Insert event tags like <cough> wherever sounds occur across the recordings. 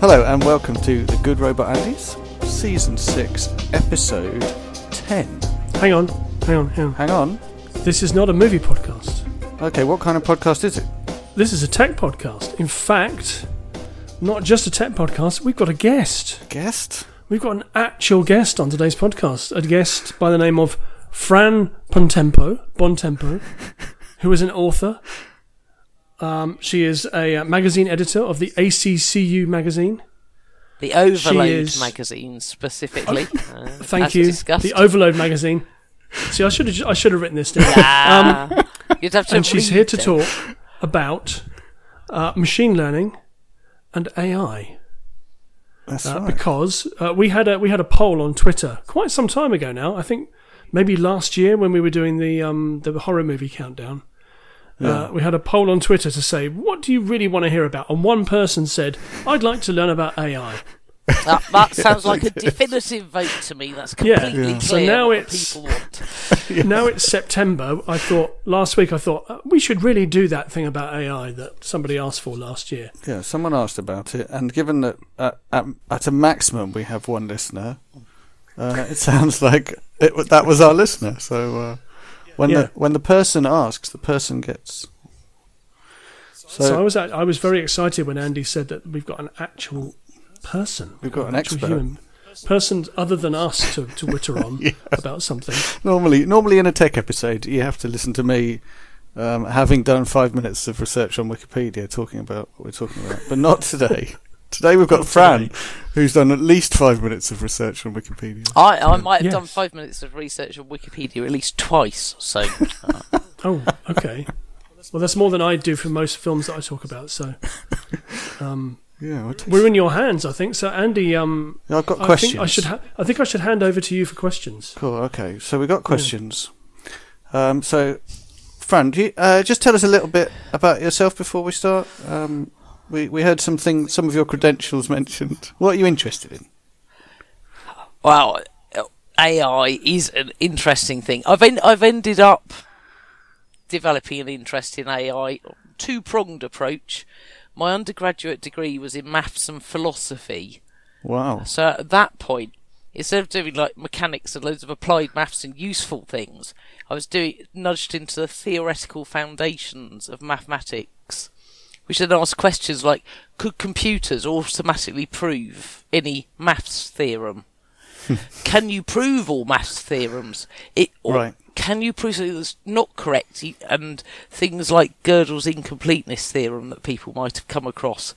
Hello and welcome to the Good Robot Andys, Season 6, Episode 10. Hang on, hang on, hang on. Hang on. This is not a movie podcast. Okay, what kind of podcast is it? This is a tech podcast. In fact, not just a tech podcast, we've got a guest. Guest? We've got an actual guest on today's podcast. A guest by the name of Fran Pontempo, Buontempo, who is an author. Um, she is a uh, magazine editor of the ACCU magazine. The Overload is- magazine specifically. uh, <laughs> Thank you. Discussed. The Overload magazine. See, I should have I should have written this down. Ah, you'd have to and she's read here to it. talk about uh, machine learning and AI. That's uh, right. because uh, we had a we had a poll on Twitter quite some time ago now. I think maybe last year when we were doing the um, the horror movie countdown. Uh, we had a poll on Twitter to say, "What do you really want to hear about?" And one person said, "I'd like to learn about AI." That, that <laughs> sounds like a definitive vote to me. That's Yeah. completely Yeah. clear. So now what it's- the people want. <laughs> Now it's September. I thought last week I thought uh, we should really do that thing about AI that somebody asked for last year. Yeah, someone asked about it, and given that uh, at, at a maximum we have one listener, uh, it <laughs> sounds like it, w- that was our listener. So uh, when Yeah. the when the person asks, the person gets. So, So, I was I was very excited when Andy said that we've got an actual person. We've got an actual expert. human person other than us to, to witter on <laughs> about something. normally, normally in a tech episode, you have to listen to me. Um, having done five minutes of research on Wikipedia talking about what we're talking about, but not today. <laughs> Today we've got Not Fran, today. who's done at least five minutes of research on Wikipedia. I, I might have done five minutes of research on Wikipedia at least twice. So uh, <laughs> Oh, okay. Well, that's more than I do for most films that I talk about. So <laughs> um, Yeah, we're in your hands, I think. So Andy, um, Yeah, I've got I questions. think I should. Ha- I think I should hand over to you for questions. Cool. Okay. So we've got questions. Um, so, Fran, do you, uh, just tell us a little bit about yourself before we start. Um, we we heard some thing, some of your credentials mentioned. What are you interested in? Well, AI is an interesting thing. I've en- I've ended up developing an interest in AI, two pronged approach. My undergraduate degree was in maths and philosophy. Wow. So at that point, instead of doing like mechanics and loads of applied maths and useful things, I was doing nudged into the theoretical foundations of mathematics, which then asked questions like, could computers automatically prove any maths theorem? <laughs> Can you prove all maths theorems? It, or Right. Can you prove something that's not correct? And things like Gödel's incompleteness theorem that people might have come across,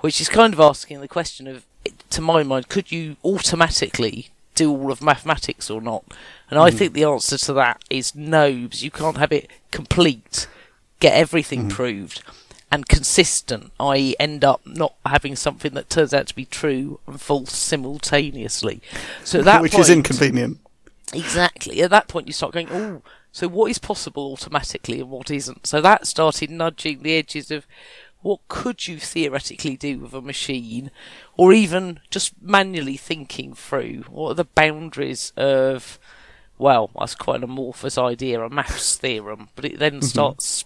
which is kind of asking the question of, to my mind, could you automatically do all of mathematics or not? And I hmm. think the answer to that is no, because you can't have it complete, get everything hmm. proved, and consistent, i.e., end up not having something that turns out to be true and false simultaneously. So at <laughs> that Which point, is inconvenient. Exactly. At that point, you start going, oh, so what is possible automatically and what isn't? So that started nudging the edges of what could you theoretically do with a machine, or even just manually thinking through what are the boundaries of, well, that's quite an amorphous idea, a maths theorem, but it then mm-hmm. starts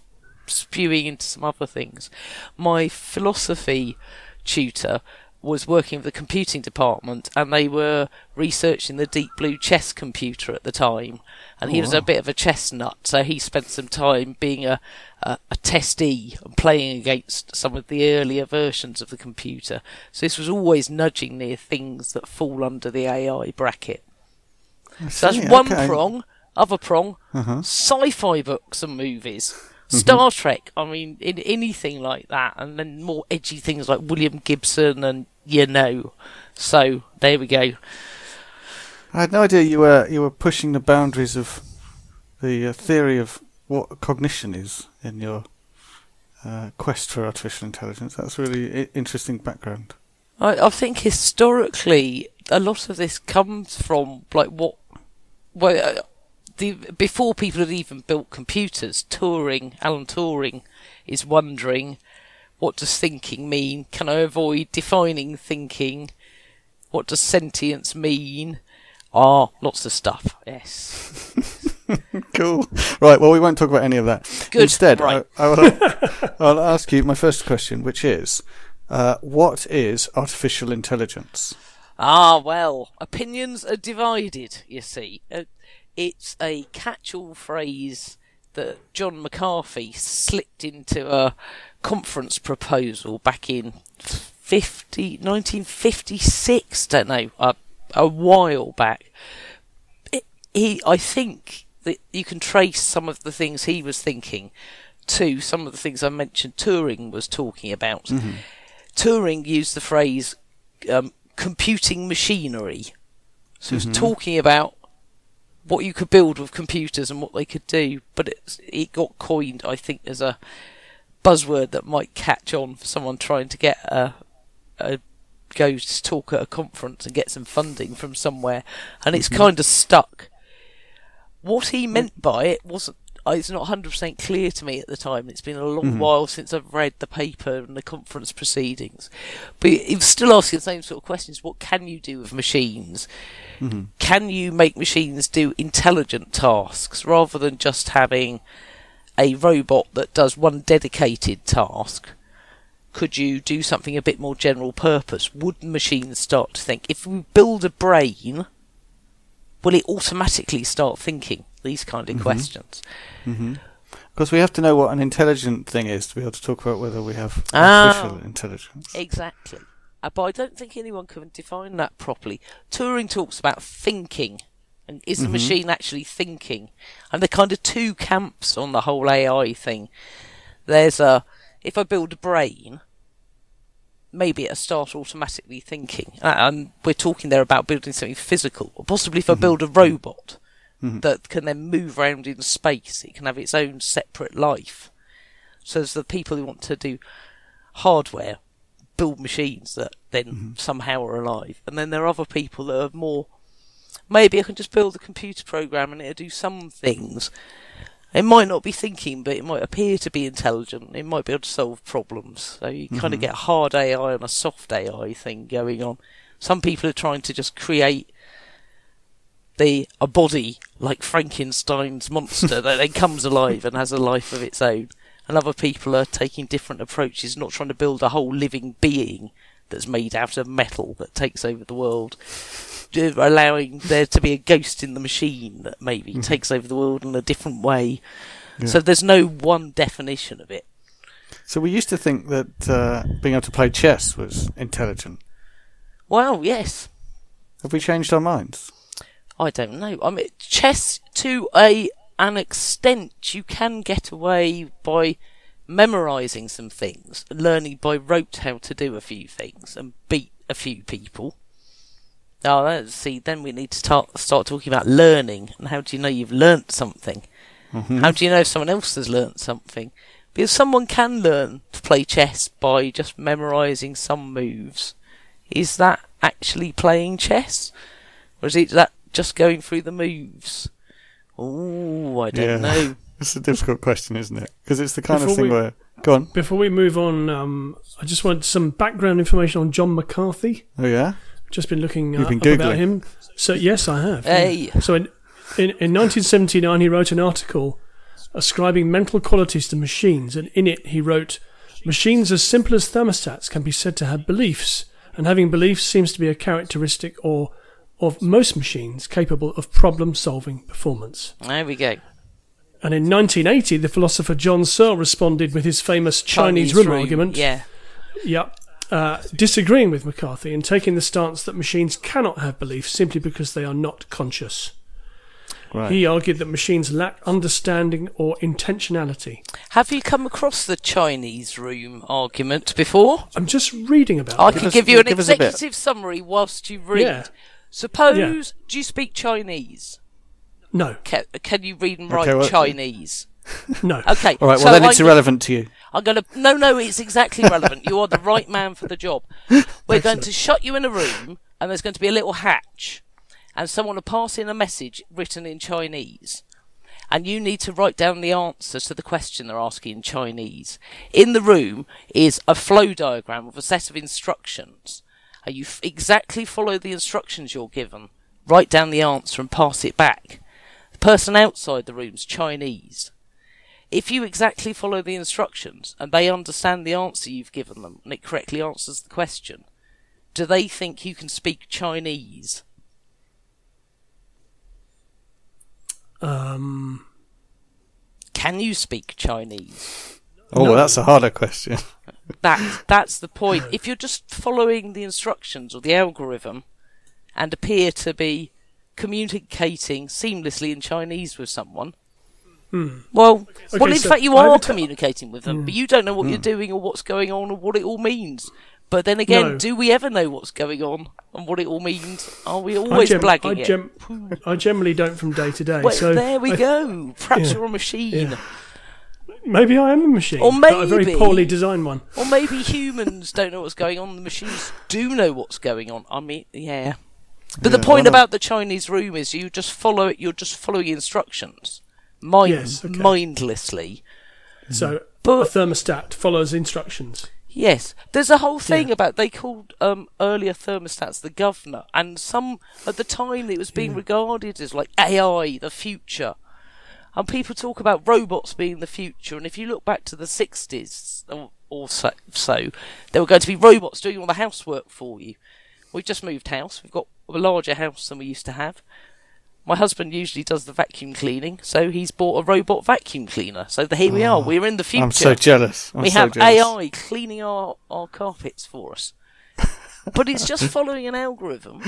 spewing into some other things. My philosophy tutor was working with the computing department and they were researching the deep blue chess computer at the time and he was a bit of a chess nut so he spent some time being a, a, a testee and playing against some of the earlier versions of the computer so this was always nudging near things that fall under the AI bracket so that's one okay. prong other prong Uh-huh. sci-fi books and movies. Mm-hmm. Star Trek, I mean, in anything like that, and then more edgy things like William Gibson and you know. So there we go. I had no idea you were you were pushing the boundaries of the uh, theory of what cognition is in your uh, quest for artificial intelligence. That's really I- interesting background. I, I think historically, a lot of this comes from like what, well, uh, the before people had even built computers. Turing, Alan Turing, is wondering, what does thinking mean? Can I avoid defining thinking? What does sentience mean? Ah, lots of stuff. Yes. <laughs> Cool. Right. Well, we won't talk about any of that. Good, Instead, right. I, I will, <laughs> I'll ask you my first question, which is, Uh, what is artificial intelligence? Ah, well, opinions are divided, you see. Uh, it's a catch all phrase that John McCarthy slipped into a conference proposal back in 50, 1956, don't know, a, a while back. It, he, I think that you can trace some of the things he was thinking to some of the things I mentioned Turing was talking about. Mm-hmm. Turing used the phrase um, computing machinery. So he was talking about what you could build with computers and what they could do, but it, it got coined, I think, as a buzzword that might catch on for someone trying to get a, a go to talk at a conference and get some funding from somewhere, and it's mm-hmm. kind of stuck. What he meant by it wasn't. It's not 100% clear to me at the time. It's been a long mm-hmm. while since I've read the paper and the conference proceedings. But was still asking the same sort of questions. What can you do with machines? Mm-hmm. Can you make machines do intelligent tasks rather than just having a robot that does one dedicated task? Could you do something a bit more general purpose? Would machines start to think? If we build a brain, will it automatically start thinking? These kind of questions. Because we have to know what an intelligent thing is to be able to talk about whether we have Ah. artificial intelligence. Exactly. Uh, but I don't think anyone can define that properly. Turing talks about thinking. And is the machine actually thinking? And there are kind of two camps on the whole AI thing. There's a, if I build a brain, maybe it'll start automatically thinking. Uh, And we're talking there about building something physical. Or possibly if I build a robot Mm-hmm. that can then move around in space, it can have its own separate life. So there's the people who want to do hardware, build machines that then mm-hmm. somehow are alive. And then there are other people that are more, maybe I can just build a computer program and it'll do some things. It might not be thinking, but it might appear to be intelligent. It might be able to solve problems. So you kind of mm-hmm. get a hard AI and a soft AI thing going on. Some people are trying to just create the a body like Frankenstein's monster that then comes alive and has a life of its own. And other people are taking different approaches, not trying to build a whole living being that's made out of metal that takes over the world, allowing there to be a ghost in the machine that maybe takes over the world in a different way. So there's no one definition of it. So we used to think that uh, being able to play chess was intelligent. Well, yes, Have we changed our minds? I don't know. I mean, chess to a an extent you can get away by memorizing some things, learning by rote how to do a few things, and beat a few people. Oh, uh, let's see. Then we need to start start talking about learning and how do you know you've learnt something? Mm-hmm. How do you know if someone else has learnt something? Because someone can learn to play chess by just memorizing some moves. Is that actually playing chess? Or is it that just going through the moves? Oh, I don't Yeah. know. <laughs> It's a difficult question, isn't it? Because it's the kind of thing we- where. Go on. Before we move on, um, I just want some background information on John McCarthy. Oh, yeah? Just been looking uh, been up about Googling. him. So yes, I have. yeah. Hey. So in, in in 1979, he wrote an article ascribing mental qualities to machines, and in it he wrote, "Machines as simple as thermostats can be said to have beliefs, and having beliefs seems to be a characteristic or of most machines capable of problem-solving performance." There we go. And in 1980, the philosopher John Searle responded with his famous Chinese, room, argument. Yeah. Yep. Uh, disagreeing with McCarthy and taking the stance that machines cannot have beliefs simply because they are not conscious. Right. He argued that machines lack understanding or intentionality. Have you come across the Chinese room argument before? I'm just reading about I it. can us- give you an give us a bit. executive summary whilst you read. Yeah. Suppose, do you speak Chinese? No, Can, can you read and write Okay, well- uh, Chinese? <laughs> no. Okay. All right, well, so then it's I'm- irrelevant to you. I'm going to. No, no, it's exactly relevant. you are the right man for the job. <laughs> We're going to shut you in a room, and there's going to be a little hatch, and someone will pass in a message written in Chinese. And you need to write down the answers to the question they're asking in Chinese. In the room is a flow diagram with a set of instructions. And you f- exactly follow the instructions you're given, write down the answer and pass it back. The person outside the room's Chinese. if you exactly follow the instructions and they understand the answer you've given them and it correctly answers the question, do they think you can speak Chinese? Um, Can you speak Chinese? Oh, No. that's a harder question. <laughs> That that's the point. If you're just following the instructions or the algorithm and appear to be communicating seamlessly in Chinese with someone, well, well, Okay, in so fact, you are a t- communicating with them, but hmm. you don't know what you're hmm. doing or what's going on or what it all means. But then again, No. do we ever know what's going on and what it all means? Are we I, always gem- blagging I, it? I generally don't from day to day. Well, so there we I- go. Perhaps yeah, you're a machine. yeah. Maybe I am a machine, Or but a very maybe- poorly designed one. Or maybe humans don't know what's going on. The machines do know what's going on. I mean, yeah. But the point about the Chinese room is you just follow it. You're just following instructions, mind Yes, okay. mindlessly. So a But thermostat follows instructions. yes, there's a whole thing Yeah. about they called um, earlier thermostats the governor, and some at the time it was being regarded as like AI, the future. And people talk about robots being the future, and if you look back to the 60s or, or so, so, there were going to be robots doing all the housework for you. We've just moved house. We've got a larger house than we used to have. My husband usually does the vacuum cleaning, so he's bought a robot vacuum cleaner. So the, here we are. Ah, we're in the future. I'm so jealous. I'm we so have jealous. AI cleaning our, our carpets for us. But it's just <laughs> following an algorithm,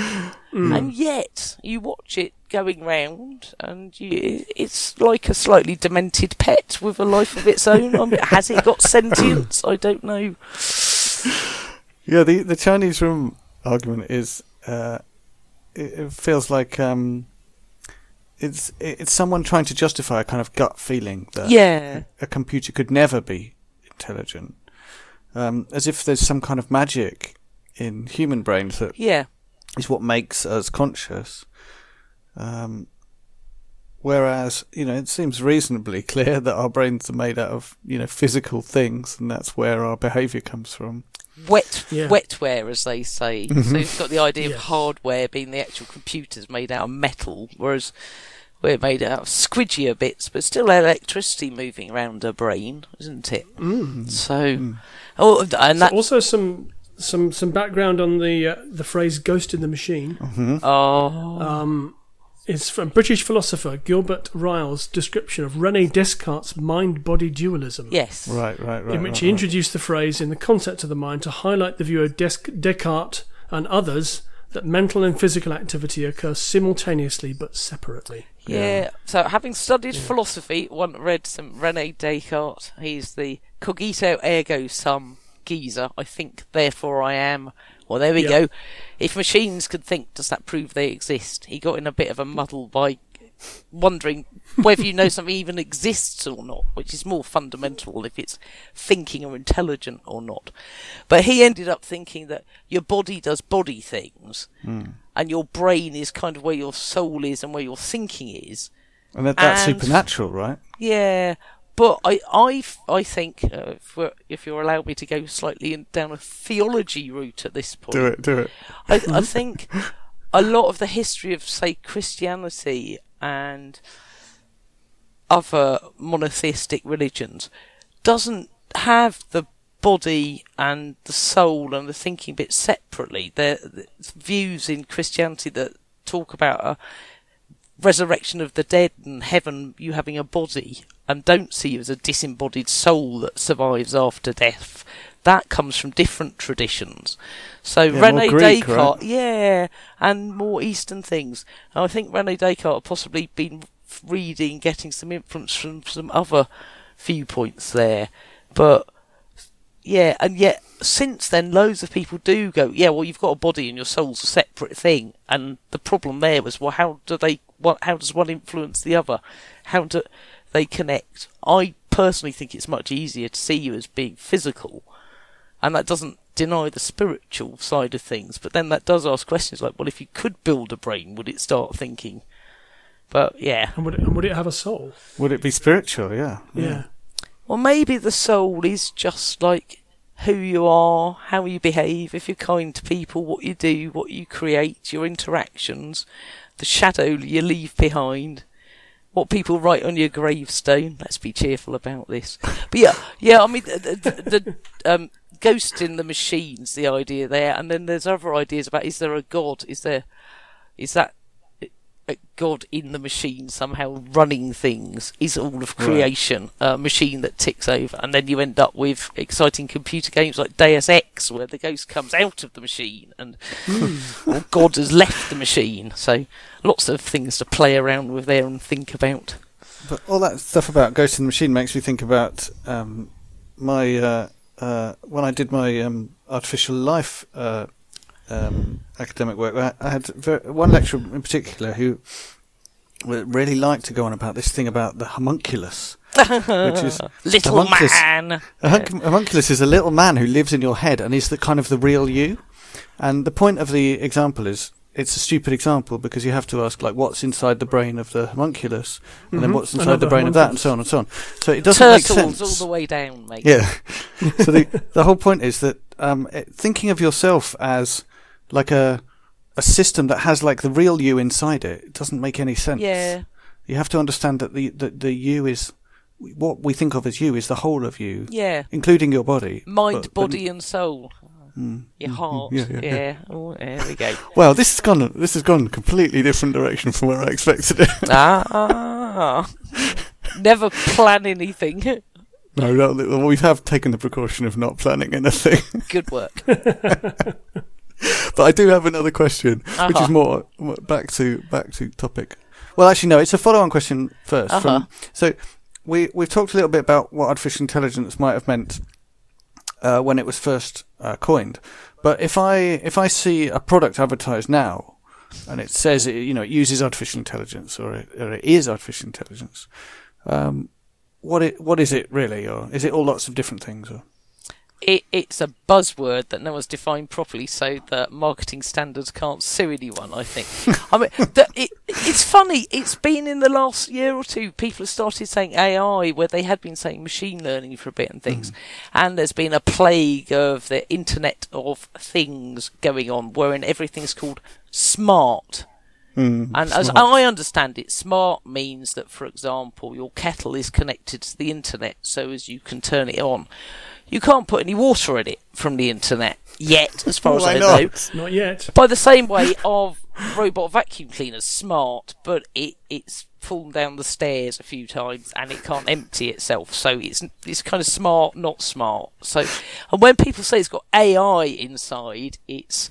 and yet you watch it going round, and you, it's like a slightly demented pet with a life of its own. I mean, has it got sentience? I don't know. Yeah, the the Chinese room argument is uh, it, it feels like um, it's it's someone trying to justify a kind of gut feeling that Yeah, a computer could never be intelligent, um, as if there's some kind of magic in human brains that yeah, is what makes us conscious. Um, whereas, you know, it seems reasonably <laughs> clear that our brains are made out of, you know, physical things, and that's where our behaviour comes from. wet Yeah. wetware, as they say. <laughs> So you've got the idea Yeah. of hardware being the actual computers made out of metal, whereas we're made out of squidgier bits, but still electricity moving around a brain, isn't it? Mm. So, oh, and So that also some some some background on the uh, the phrase "ghost in the machine." oh, Um, is from British philosopher Gilbert Ryle's description of Rene Descartes' mind-body dualism. yes, Right, right, right. in which right, he right. introduced the phrase in the concept of the mind to highlight the view of Des- Descartes and others that mental and physical activity occur simultaneously but separately. yeah. So, having studied philosophy, one read some Rene Descartes. He's the cogito ergo sum geezer. I think, therefore I am. Well, there we Yeah. go. If machines could think, does that prove they exist? He got in a bit of a muddle by wondering whether you know something even exists or not, which is more fundamental if it's thinking or intelligent or not. But he ended up thinking that your body does body things, hmm. and your brain is kind of where your soul is and where your thinking is. And that, that's and- supernatural, right? Yeah, but I, I, I think uh, if, we're, if you're allowed me to go slightly in, down a theology route at this point, Do it, do it. I, I <laughs> think a lot of the history of, say, Christianity and other monotheistic religions doesn't have the body and the soul and the thinking bit separately. There there's views in Christianity that talk about a resurrection of the dead and heaven, you having a body, and don't see you as a disembodied soul that survives after death. That comes from different traditions. So Yeah, Rene Greek, Descartes, right? yeah, and more Eastern things. And I think Rene Descartes had possibly been reading, getting some influence from some other viewpoints there. But yeah, and yet since then, loads of people do go, yeah, well, you've got a body and your soul's a separate thing. And the problem there was, well, how do they? What? How does one influence the other? How do they connect? I personally think it's much easier to see you as being physical, and that doesn't deny the spiritual side of things. But then that does ask questions like, well, if you could build a brain, would it start thinking? But yeah, And would it, and would it have a soul? Would it be spiritual? Yeah. Yeah. Well, maybe the soul is just like who you are, how you behave, if you're kind to people, what you do, what you create, your interactions, the shadow you leave behind. What people write on your gravestone. Let's be cheerful about this. But yeah, yeah. I mean, the, the, um, ghost in the machines, the idea there, and then there's other ideas about is there a god? Is there is that a god in the machine somehow running things? Is all of creation a machine that ticks over? And then you end up with exciting computer games like Deus Ex, where the ghost comes out of the machine and <laughs> or God has left the machine. So lots of things to play around with there and think about. But all that stuff about Ghost in the Machine makes me think about um, my uh, uh, when I did my um, artificial life uh, um, academic work. I, I had ver- one lecturer in particular who really liked to go on about this thing about the homunculus, which is <laughs> Little homunculus- man. A hunc- homunculus is a little man who lives in your head and is the kind of the real you. And the point of the example is it's a stupid example because you have to ask like what's inside the brain of the homunculus and then Mhm. what's inside the Another brain of that and so on and so on. So it doesn't make sense. all the way down, mate. Yeah. <laughs> so the the whole point is that um, it- thinking of yourself as like a a system that has like the real you inside it, it doesn't make any sense. Yeah. You have to understand that the the, the you is what we think of as you is the whole of you, Yeah. including your body. Mind, But- but- body, and soul. Mm, Your mm, heart. yeah, Yeah. yeah, yeah. Oh, there we go. <laughs> Well, this has gone. This has gone completely different direction from where I expected it. <laughs> ah. Never plan anything. <laughs> no, no, we have taken the precaution of not planning anything. Good work. <laughs> but I do have another question, which Uh-huh. is more more back to back to topic. Well, actually, no. It's a follow-on question 1st Uh-huh. From, so we we've talked a little bit about what artificial intelligence might have meant uh, when it was first uh, coined. But if I if I see a product advertised now, and it says it, you know it uses artificial intelligence or it, or it is artificial intelligence, um, what it what is it really, or is it all lots of different things? Or It, it's a buzzword that no one's defined properly, so that marketing standards can't sue anyone. I think. I mean, <laughs> the, it, it's funny. It's been in the last year or two. People have started saying AI, where they had been saying machine learning for a bit and things. Mm. And there's been a plague of the Internet of Things going on, wherein everything's called smart. Mm, and as I understand it, smart means that, for example, your kettle is connected to the internet, so as you can turn it on. You can't put any water in it from the internet yet, as far as Why I not? know. Not yet. By the same way of robot vacuum cleaners, smart, but it it's fallen down the stairs a few times and it can't empty itself. So it's it's kind of smart, not smart. So, and when people say it's got AI inside, it's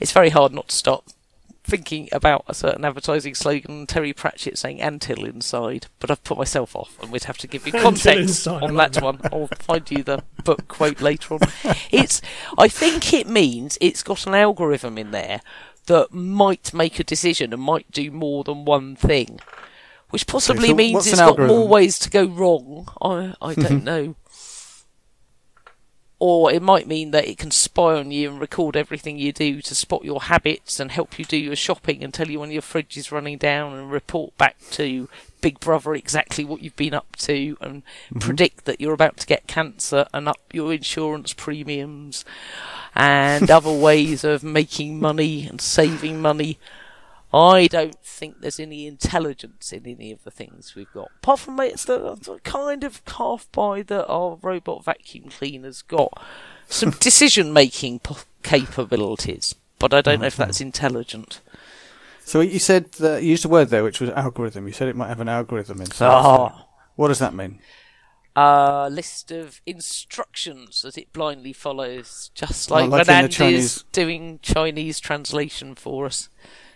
it's very hard not to stop thinking about a certain advertising slogan, Terry Pratchett saying "Anthill inside," but I've put myself off, and we'd have to give you <laughs> context inside, on that one. I'll find you the book quote later on. <laughs> It's, I think it means it's got an algorithm in there that might make a decision and might do more than one thing, which possibly so means what's it's an got more ways to go wrong. I I don't <laughs> know. Or it might mean that it can spy on you and record everything you do to spot your habits and help you do your shopping and tell you when your fridge is running down and report back to Big Brother exactly what you've been up to and mm-hmm. predict that you're about to get cancer and up your insurance premiums and <laughs> other ways of making money and saving money. I don't think there's any intelligence in any of the things we've got. Apart from it's the, the kind of half by that our robot vacuum cleaner's got some <laughs> decision making po- capabilities, but I don't know if that's intelligent. So you said that you used a word there, which was algorithm. You said it might have an algorithm inside. Ah. What does that mean? A list of instructions that it blindly follows, just Oh, like, like when in the Andy's doing Chinese translation for us.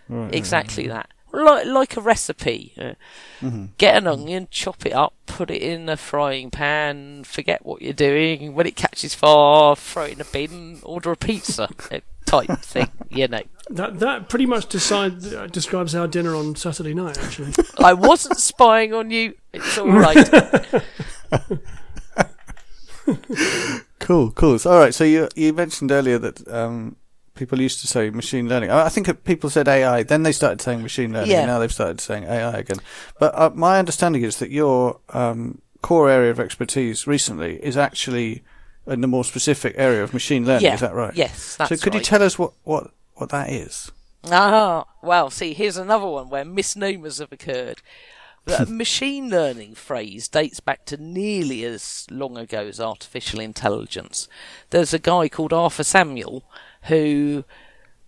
Right, Exactly that. Like, like a recipe. Uh, Mm-hmm. Get an onion, chop it up, put it in a frying pan, forget what you're doing. When it catches fire, throw it in a bin, order a pizza <laughs> uh, type thing, you know. That that pretty much decide, uh, describes our dinner on Saturday night. Actually, <laughs> I wasn't spying on you. It's all right. <laughs> Cool, cool. So, all right. So you you mentioned earlier that um, people used to say machine learning. I think people said AI, then they started saying machine learning. Yeah. And now they've started saying AI again. But uh, my understanding is that your um, core area of expertise recently is actually in the more specific area of machine learning. yeah. Is that right? Yes, that's right. so could right. you tell us what, what, what that is? Ah, well, see, here's another one where misnomers have occurred. <laughs> the machine learning phrase dates back to nearly as long ago as artificial intelligence. There's a guy called Arthur Samuel who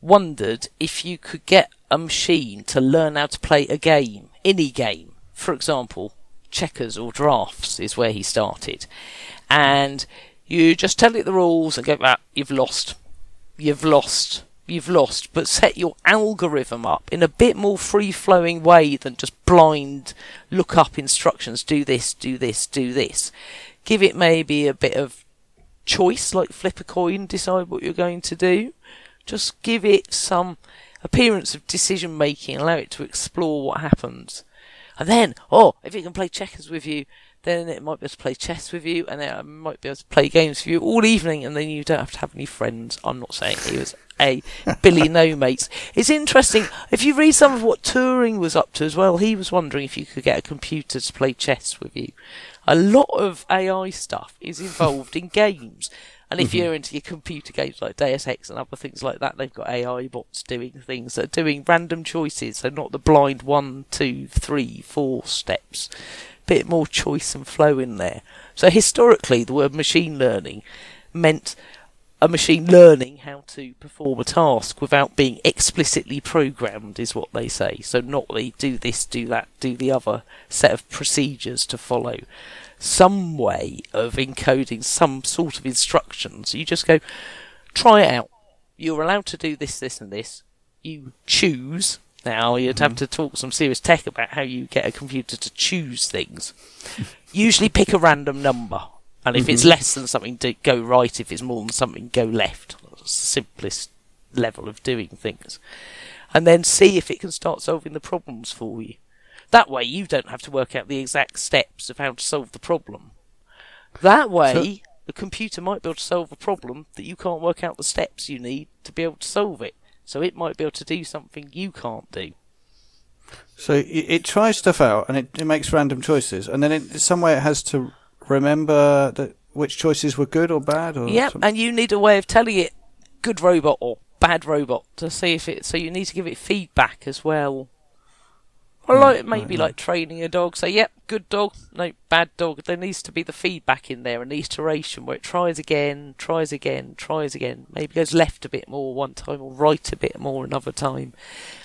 wondered if you could get a machine to learn how to play a game, any game. For example, checkers or drafts is where he started. And you just tell it the rules and go, ah, you've lost. You've lost you've lost, but set your algorithm up in a bit more free flowing way than just blind look up instructions, do this, do this, do this. Give it maybe a bit of choice, like flip a coin, decide what you're going to do. Just give it some appearance of decision making, allow it to explore what happens. And then, oh, if it can play checkers with you, then it might be able to play chess with you, and then it might be able to play games with you all evening, and then you don't have to have any friends. I'm not saying he was a <laughs> Billy No Mates. It's interesting if you read some of what Turing was up to as well. He was wondering if you could get a computer to play chess with you. A lot of AI stuff is <laughs> involved in games. And if mm-hmm. you're into your computer games like Deus Ex and other things like that, they've got AI bots doing things that are doing random choices, so not the blind one, two, three, four steps. Bit more choice and flow in there. So historically, the word machine learning meant a machine learning how to perform a task without being explicitly programmed is what they say. So not they do this, do that, do the other set of procedures to follow. Some way of encoding some sort of instructions. You just go, try it out. You're allowed to do this, this and this. You choose. Now you'd mm-hmm. have to talk some serious tech about how you get a computer to choose things. Usually pick a random number and if mm-hmm. it's less than something, go right. If it's more than something, go left. Simplest level of doing things. And then see if it can start solving the problems for you. That way, you don't have to work out the exact steps of how to solve the problem. That way, so, the computer might be able to solve a problem that you can't work out the steps you need to be able to solve it. So it might be able to do something you can't do. So it, it tries stuff out and it, it makes random choices, and then in some way it has to remember that which choices were good or bad? Or yep, something? and you need a way of telling it good robot or bad robot to see if it. So you need to give it feedback as well. Or like maybe right, like training a dog. Say, yep, good dog, no bad dog. There needs to be the feedback in there, and the iteration where it tries again, tries again, tries again. Maybe goes left a bit more one time or right a bit more another time,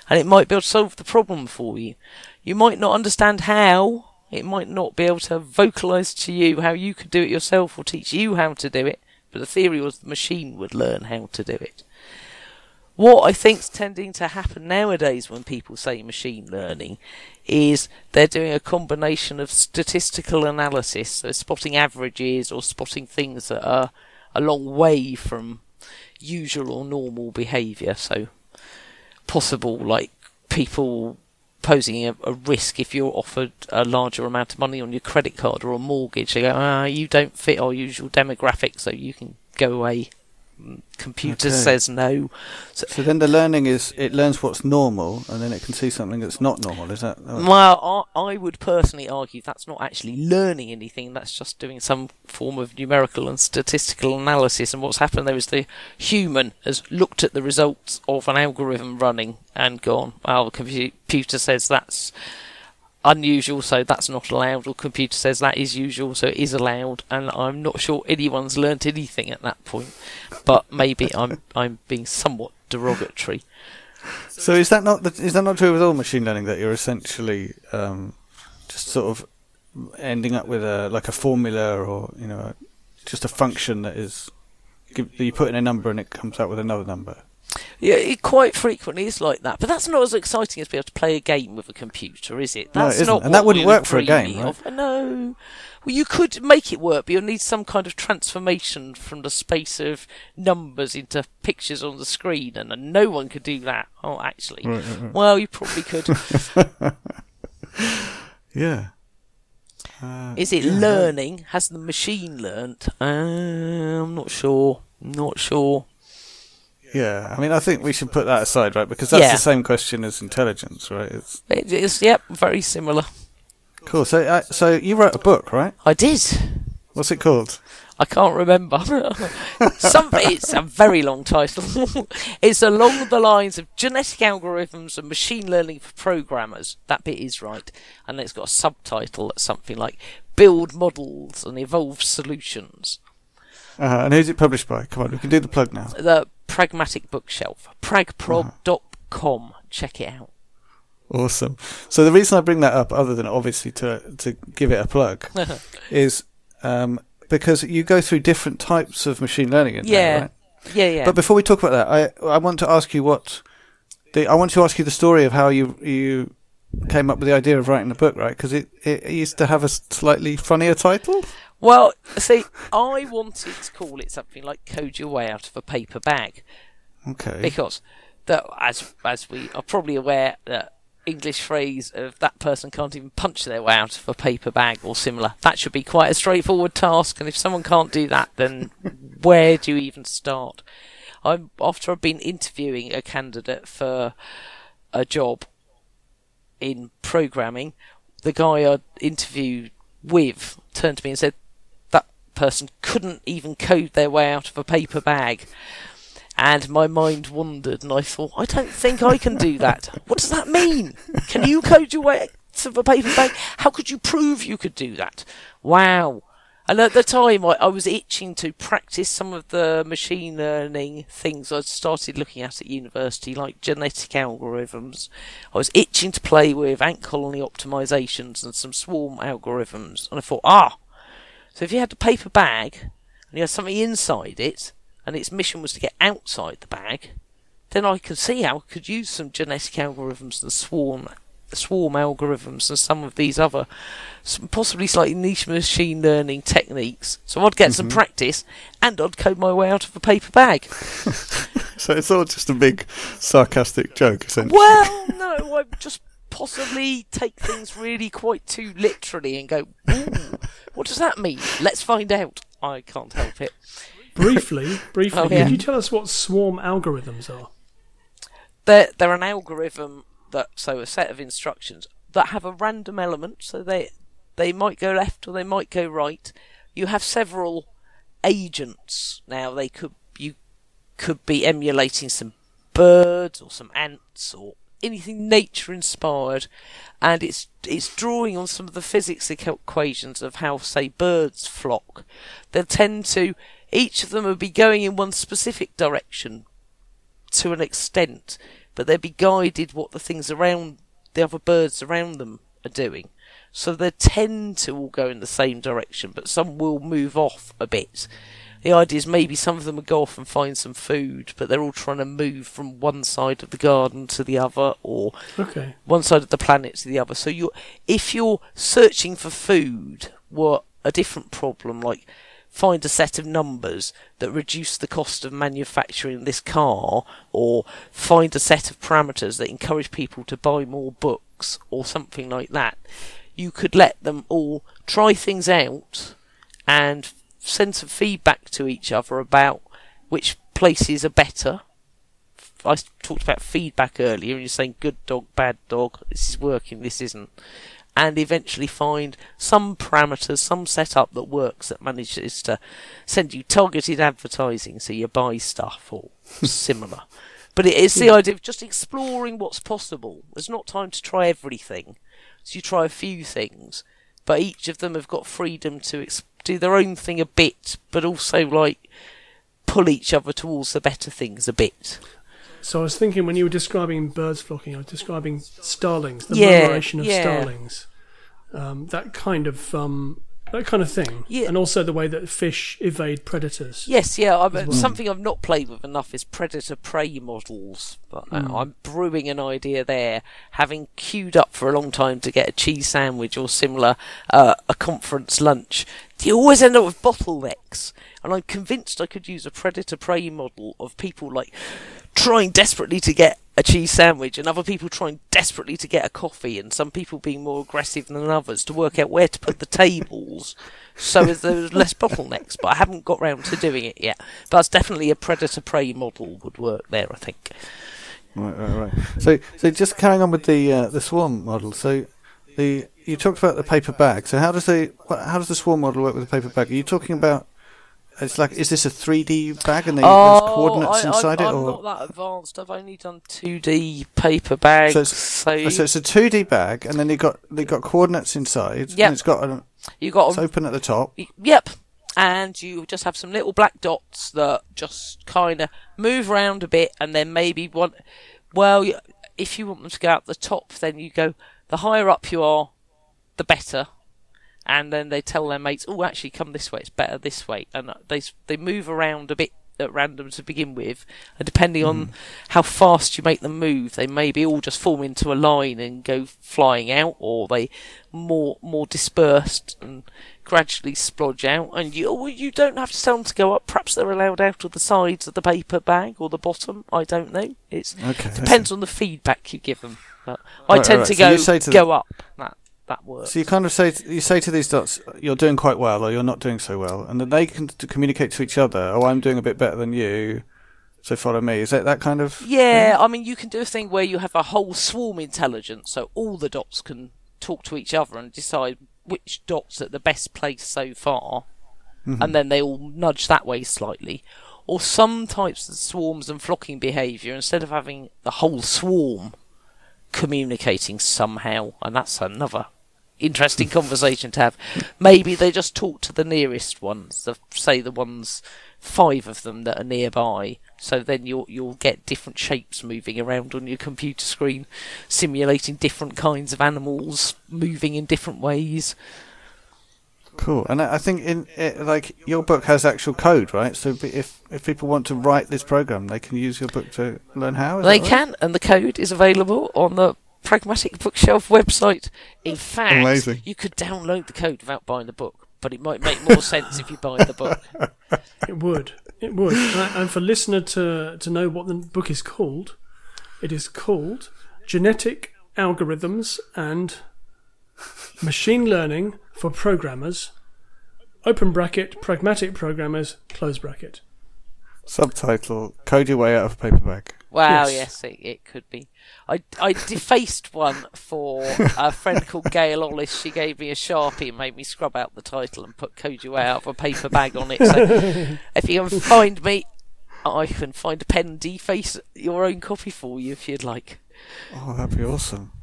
and it might be able to solve the problem for you. You might not understand how, it might not be able to vocalize to you how you could do it yourself or teach you how to do it, but the theory was the machine would learn how to do it. What I think's tending to happen nowadays when people say machine learning is they're doing a combination of statistical analysis, so spotting averages or spotting things that are a long way from usual or normal behaviour. So possible like people posing a, a, risk if you're offered a larger amount of money on your credit card or a mortgage. They go, ah, you don't fit our usual demographic, so you can go away computer okay. says no. So, so, then the learning is it learns what's normal, and then it can see something that's not normal. Is that? Well, I, I would personally argue that's not actually learning anything. That's just doing some form of numerical and statistical analysis. And what's happened there is the human has looked at the results of an algorithm running and gone, well, the computer says that's unusual, so that's not allowed, or computer says that is usual, so it is allowed, and I'm not sure anyone's learnt anything at that point. But maybe I'm <laughs> I'm being somewhat derogatory. So is that not the, is that not true with all machine learning that you're essentially um, just sort of ending up with a like a formula or you know just a function that is you put in a number and it comes out with another number? Yeah, it quite frequently is like that. But that's not as exciting as being able to play a game with a computer, is it? That's no, it not and that wouldn't work for a game, right? No. Well, you could make it work, but you'll need some kind of transformation from the space of numbers into pictures on the screen, and no one could do that. Oh, actually, right, right, right. well, you probably could. <laughs> yeah. Uh, is it yeah, learning? Has the machine learnt? Uh, I'm not sure. Not sure. Yeah, I mean, I think we should put that aside, right? Because that's yeah. the same question as intelligence, right? It's it is, yep, very similar. Cool. So, uh, so you wrote a book, right? I did. What's it called? I can't remember. <laughs> Some, it's a very long title. <laughs> it's along the lines of genetic algorithms and machine learning for programmers. That bit is right. And it's got a subtitle that's something like Build Models and Evolve Solutions. Uh, and who's it published by? Come on, we can do the plug now. The Pragmatic Bookshelf. Pragprog.com. Check it out. Awesome. So the reason I bring that up, other than obviously to to give it a plug, <laughs> is um, because you go through different types of machine learning. In Yeah. There, right? Yeah, yeah. But before we talk about that, I I want to ask you what the I want to ask you the story of how you you came up with the idea of writing the book, right? Because it, it used to have a slightly funnier title. Well, see, I wanted to call it something like "Code Your Way Out of a Paper Bag" Okay. because, that, as as we are probably aware, that English phrase of "that person can't even punch their way out of a paper bag" or similar. That should be quite a straightforward task, and if someone can't do that, then <laughs> where do you even start? I'm after I've been interviewing a candidate for a job in programming. The guy I interviewed with turned to me and said, "That person couldn't even code their way out of a paper bag." And my mind wandered, and I thought, I don't think I can do that. What does that mean? Can you code your way out of a paper bag? How could you prove you could do that? Wow. And at the time, I, I was itching to practice some of the machine learning things I'd started looking at at university, like genetic algorithms. I was itching to play with ant colony optimizations and some swarm algorithms. And I thought, ah, so if you had a paper bag and you had something inside it, and its mission was to get outside the bag, then I could see how I could use some genetic algorithms and swarm swarm algorithms and some of these other possibly slightly niche machine learning techniques. So I'd get some mm-hmm. practice and I'd code my way out of a paper bag. <laughs> So it's all just a big sarcastic joke, essentially. Well, no, I'm just possibly take things really quite too literally and go, what does that mean? Let's find out. I can't help it. Briefly, briefly, Oh, yeah. could you tell us what swarm algorithms are? they're they're an algorithm that so a set of instructions that have a random element so they they might go left or they might go right you have several agents now they could you could be emulating some birds or some ants or anything nature inspired and it's it's drawing on some of the physics equations of how say birds flock They'll tend to each of them will be going in one specific direction to an extent, but they'll be guided what the things around the other birds around them are doing. So they tend to all go in the same direction, but some will move off a bit. The idea is maybe some of them would go off and find some food, but they're all trying to move from one side of the garden to the other, or Okay. one side of the planet to the other. So you, if you're searching for food, what a different problem, like find a set of numbers that reduce the cost of manufacturing this car, or find a set of parameters that encourage people to buy more books, or something like that. You could let them all try things out and send some feedback to each other about which places are better I talked about feedback earlier, and you're saying good dog, bad dog, this is working, this isn't. And eventually find some parameters, some setup that works that manages to send you targeted advertising so you buy stuff or <laughs> similar. But it is the idea of just exploring what's possible. There's not time to try everything. So you try a few things, but each of them have got freedom to ex- do their own thing a bit, but also like pull each other towards the better things a bit. So I was thinking when you were describing birds flocking, I was describing starlings, the Yeah, murmuration of yeah. starlings, um, that kind of um, that kind of thing, Yeah. and also the way that fish evade predators. Yes, yeah. i Something I've not played with enough is predator prey models, but Hmm. I'm brewing an idea there. Having queued up for a long time to get a cheese sandwich or similar, uh, a conference lunch, you always end up with bottlenecks. And I'm convinced I could use a predator prey model of people like trying desperately to get a cheese sandwich and other people trying desperately to get a coffee and some people being more aggressive than others to work out where to put the tables so as there's less bottlenecks but I haven't got round to doing it yet but that's definitely a predator prey model would work there I think Right, right, right. So, so just carrying on with the uh, the swarm model. So, the you talked about the paper bag. So, how does the what, how does the swarm model work with the paper bag? Are you talking about it's like is this a 3D bag and they, Oh, there's coordinates I, inside I, it, I'm or not that advanced. I've only done 2D paper bags. So it's- So, Oh, so it's a 2D bag and then they got they got coordinates inside. Yep. And it's got a, you got it's open at the top. Yep. And you just have some little black dots that just kind of move around a bit, and then maybe one. Well, if you want them to go out the top, then you go. The higher up you are, the better. And then they tell their mates, "Oh, actually, come this way. It's better this way." And they they move around a bit at random to begin with, and depending on mm-hmm. how fast you make them move, they maybe all just form into a line and go flying out, or they more more dispersed and gradually splodge out. And you well, you don't have to tell them to go up. Perhaps they're allowed out of the sides of the paper bag or the bottom. I don't know. It's Okay. Depends on the feedback you give them. But I Right, tend right, to so go say to go up. That that works. So you kind of say you say to these dots, you're doing quite well, or you're not doing so well, and then they can t- communicate to each other. Oh, I'm doing a bit better than you, so follow me. Is that that kind of? Yeah, I mean, you can do a thing where you have a whole swarm intelligence, so all the dots can talk to each other and decide which dot's at the best place so far, mm-hmm. and then they all nudge that way slightly. Or some types of swarms and flocking behaviour, instead of having the whole swarm communicating somehow, and that's another interesting <laughs> conversation to have. Maybe they just talk to the nearest ones, the, say the ones five of them that are nearby. So then you'll you'll get different shapes moving around on your computer screen, simulating different kinds of animals moving in different ways. Cool. And I I think in it, like your book has actual code, right? So b- if if people want to write this program, they can use your book to learn how. is They right? can, and the code is available on the Pragmatic Bookshelf website. In fact, Amazing. you could download the code without buying the book, but it might make more sense if you buy the book. <laughs> It would. It would. and and for listener to, to know what the book is called, it is called Genetic Algorithms and Machine Learning for Programmers, open bracket, pragmatic programmers, close bracket. Subtitle: Code your way out of a paper bag. Wow, Yes. yes, it, it could be. I, I defaced one for a friend called Gail Ollis. She gave me a sharpie and made me scrub out the title and put Code Your Way Out of a paper bag on it. So <laughs> if you can find me, I can find a pen and deface your own copy for you if you'd like. Oh, that'd be awesome.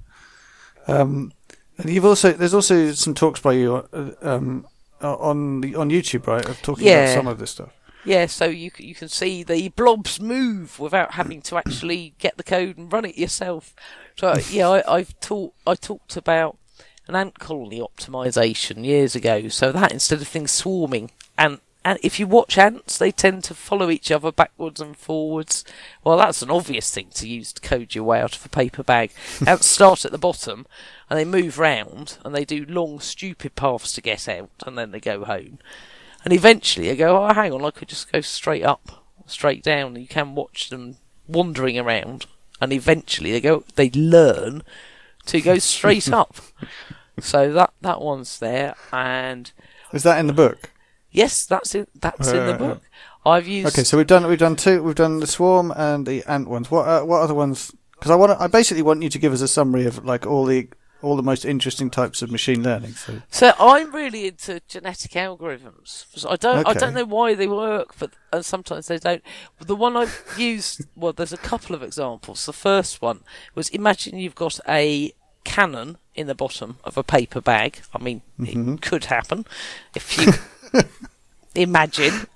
Um, and you've also there's also some talks by you uh, um, uh, on the on YouTube, right? Of talking Yeah. about some of this stuff. Yeah, so you c- you can see the blobs move without having to actually get the code and run it yourself. So <laughs> yeah, I, I've taught I talked about an ant colony optimization years ago. So that instead of things swarming and and if you watch ants, they tend to follow each other backwards and forwards. Well, that's an obvious thing to use to code your way out of a paper bag. <laughs> Ants start at the bottom and they move round and they do long, stupid paths to get out and then they go home. And eventually they go, oh, hang on, I could just go straight up, straight down. You can watch them wandering around. And eventually they go, they learn to go straight <laughs> up. So that, that one's there. And Is that in the book? Yes, that's in, that's in the Uh, book. I've used. Okay, so we've done we've done two. We've done the swarm and the ant ones. What uh, what other ones? Because I want I basically want you to give us a summary of like all the all the most interesting types of machine learning. So So I'm really into genetic algorithms. So I don't I don't know why they work, but and sometimes they don't. The one I've <laughs> used, well, there's a couple of examples. The first one was imagine you've got a cannon in the bottom of a paper bag. I mean, it could happen if you <laughs> imagine,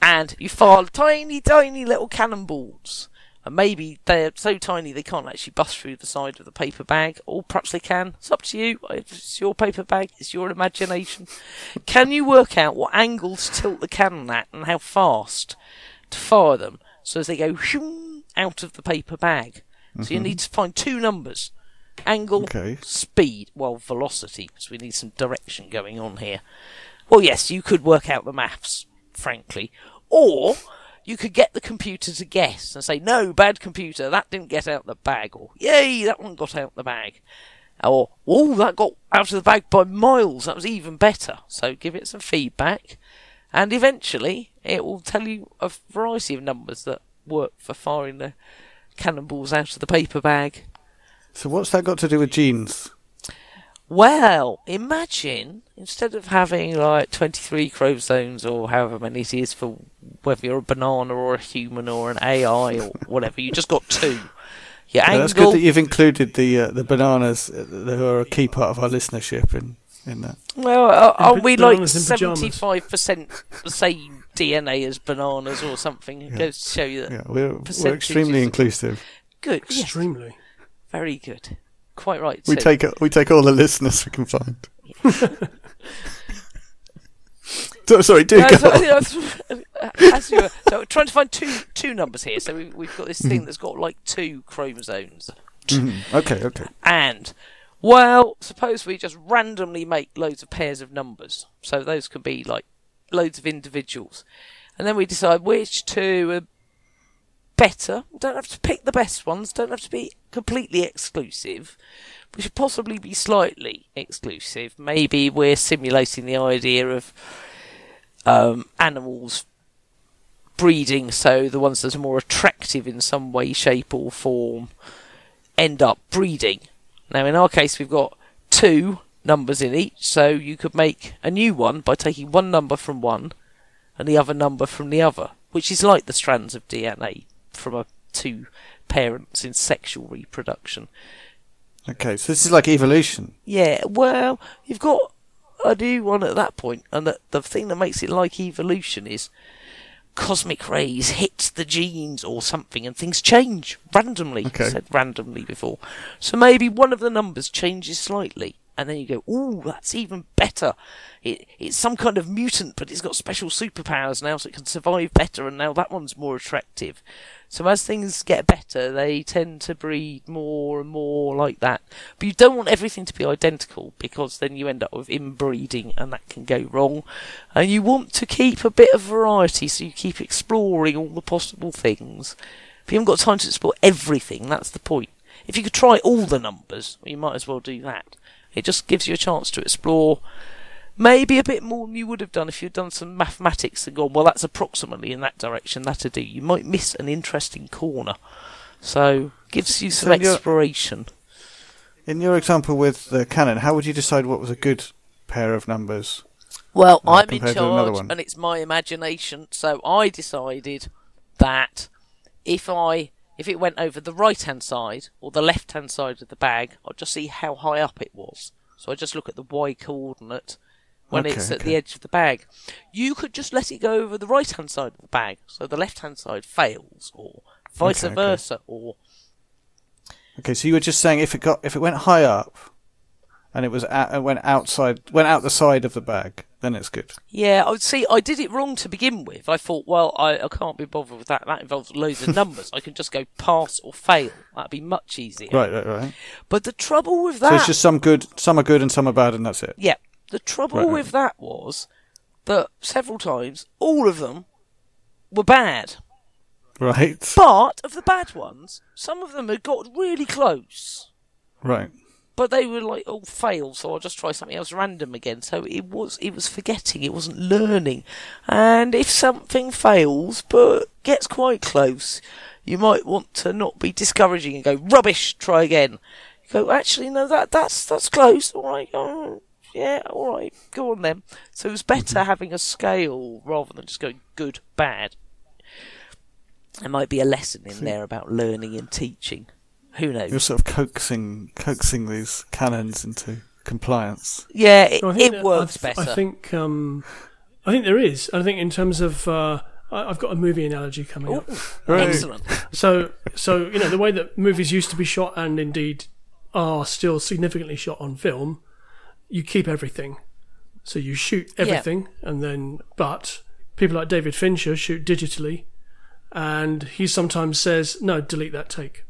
and you fire tiny, tiny little cannonballs. And maybe they're so tiny they can't actually bust through the side of the paper bag, or perhaps they can. It's up to you. It's your paper bag. It's your imagination. Can you work out what angle to tilt the cannon at and how fast to fire them so as they go out of the paper bag? So you mm-hmm. need to find two numbers: angle, Okay. speed, well, velocity, because we need some direction going on here. Well, yes, you could work out the maths, frankly, or you could get the computer to guess and say, "No, bad computer, that didn't get out the bag," or "Yay, that one got out the bag," or "Oh, that got out of the bag by miles. That was even better." So give it some feedback, and eventually it will tell you a variety of numbers that work for firing the cannonballs out of the paper bag. so what's that got to do with genes? Well, imagine instead of having like 23 chromosomes or however many it is for whether you're a banana or a human or an AI or whatever, you just got two. Your Yeah, angle, that's good that you've included the uh, the bananas, uh, who are a key part of our listenership in in that. well, uh, aren't we like bananas in pyjamas. 75% the same DNA as bananas or something? It goes to show you that. Yeah, we're we're extremely inclusive. Good. yes, Extremely. very good. Quite right. We too. take we take all the listeners we can find. <laughs> so, sorry, do No, go. so, you know, as you were, so trying to find two two numbers here. So we, we've got this Mm-hmm. thing that's got like two chromosomes, Mhm. Okay, okay. and well, suppose we just randomly make loads of pairs of numbers. So those could be like loads of individuals, and then we decide which two are better. Don't have to pick the best ones. Don't have to be completely exclusive. We should possibly be slightly exclusive. Maybe we're simulating the idea of um, animals breeding, so the ones that are more attractive in some way, shape, or form end up breeding. Now, in our case, we've got two numbers in each, so you could make a new one by taking one number from one and the other number from the other, which is like the strands of DNA from a two parents in sexual reproduction. Okay, so this is like evolution. Yeah, well, you've got a new one at that point, and the, the thing that makes it like evolution is cosmic rays hit the genes or something, and things change randomly. Okay. I said randomly before, so maybe one of the numbers changes slightly, and then you go, "Ooh, that's even better." It, it's some kind of mutant, but it's got special superpowers now, so it can survive better, and now that one's more attractive. So as things get better, they tend to breed more and more like that. But you don't want everything to be identical because then you end up with inbreeding and that can go wrong. And you want to keep a bit of variety so you keep exploring all the possible things. If you haven't got time to explore everything, that's the point. If you could try all the numbers, you might as well do that. It just gives you a chance to explore maybe a bit more than you would have done if you'd done some mathematics and gone, well, that's approximately in that direction, that'll do. You might miss an interesting corner. So, gives you some So you're- exploration. In your example with the cannon, how would you decide what was a good pair of numbers? Well, uh, I'm in charge, and it's my imagination. So I decided that if I if it went over the right hand side or the left hand side of the bag, I'd just see how high up it was. So I just look at the y coordinate when Okay, it's at okay. the edge of the bag. You could just let it go over the right hand side of the bag, so the left hand side fails, or vice Okay, okay. versa, or Okay, so you were just saying if it got if it went high up, and it was out, it went outside, went out the side of the bag, then it's good. Yeah, I would see. I did it wrong to begin with. I thought, well, I, I can't be bothered with that. That involves loads of numbers. I can just go pass or fail. That'd be much easier. Right, right, right. But the trouble with that, So it's just some good, some are good and some are bad, and that's it. yeah, the trouble Right, right. with that was that several times all of them were bad. Right, But of the bad ones, some of them had got really close. right. But they were like oh, all failed, so I'll just try something else random again. So it was it was forgetting, it wasn't learning. And if something fails but gets quite close, you might want to not be discouraging and go rubbish. Try again. You go actually no that that's that's close. All right, oh, yeah, all right, go on then. So it was better mm-hmm. having a scale rather than just going good bad. There might be a lesson in there about learning and teaching. Who knows? You're sort of coaxing, coaxing these cannons into compliance. Yeah, it, No, I think it that- works I, th- better. I think um, I think there is. I think in terms of uh, I, I've got a movie analogy coming up. Right. Excellent. So so you know the way that movies used to be shot and indeed are still significantly shot on film, you keep everything. So you shoot everything and then but people like David Fincher shoot digitally and he sometimes says no delete that take.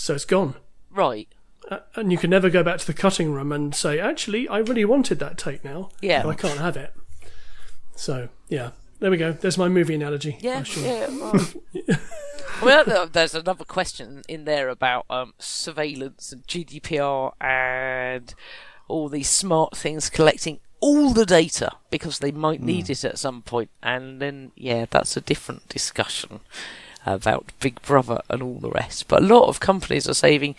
So it's gone. Right. Uh, and you can never go back to the cutting room and say, actually, I really wanted that take now. Yeah. but I can't have it. So, yeah, there we go. There's my movie analogy. Yeah. Shall- Yeah. well, <laughs> there's another question in there about um, surveillance and GDPR and all these smart things collecting all the data because they might need it at some point. And then, yeah, that's a different discussion about Big Brother and all the rest. But a lot of companies are saving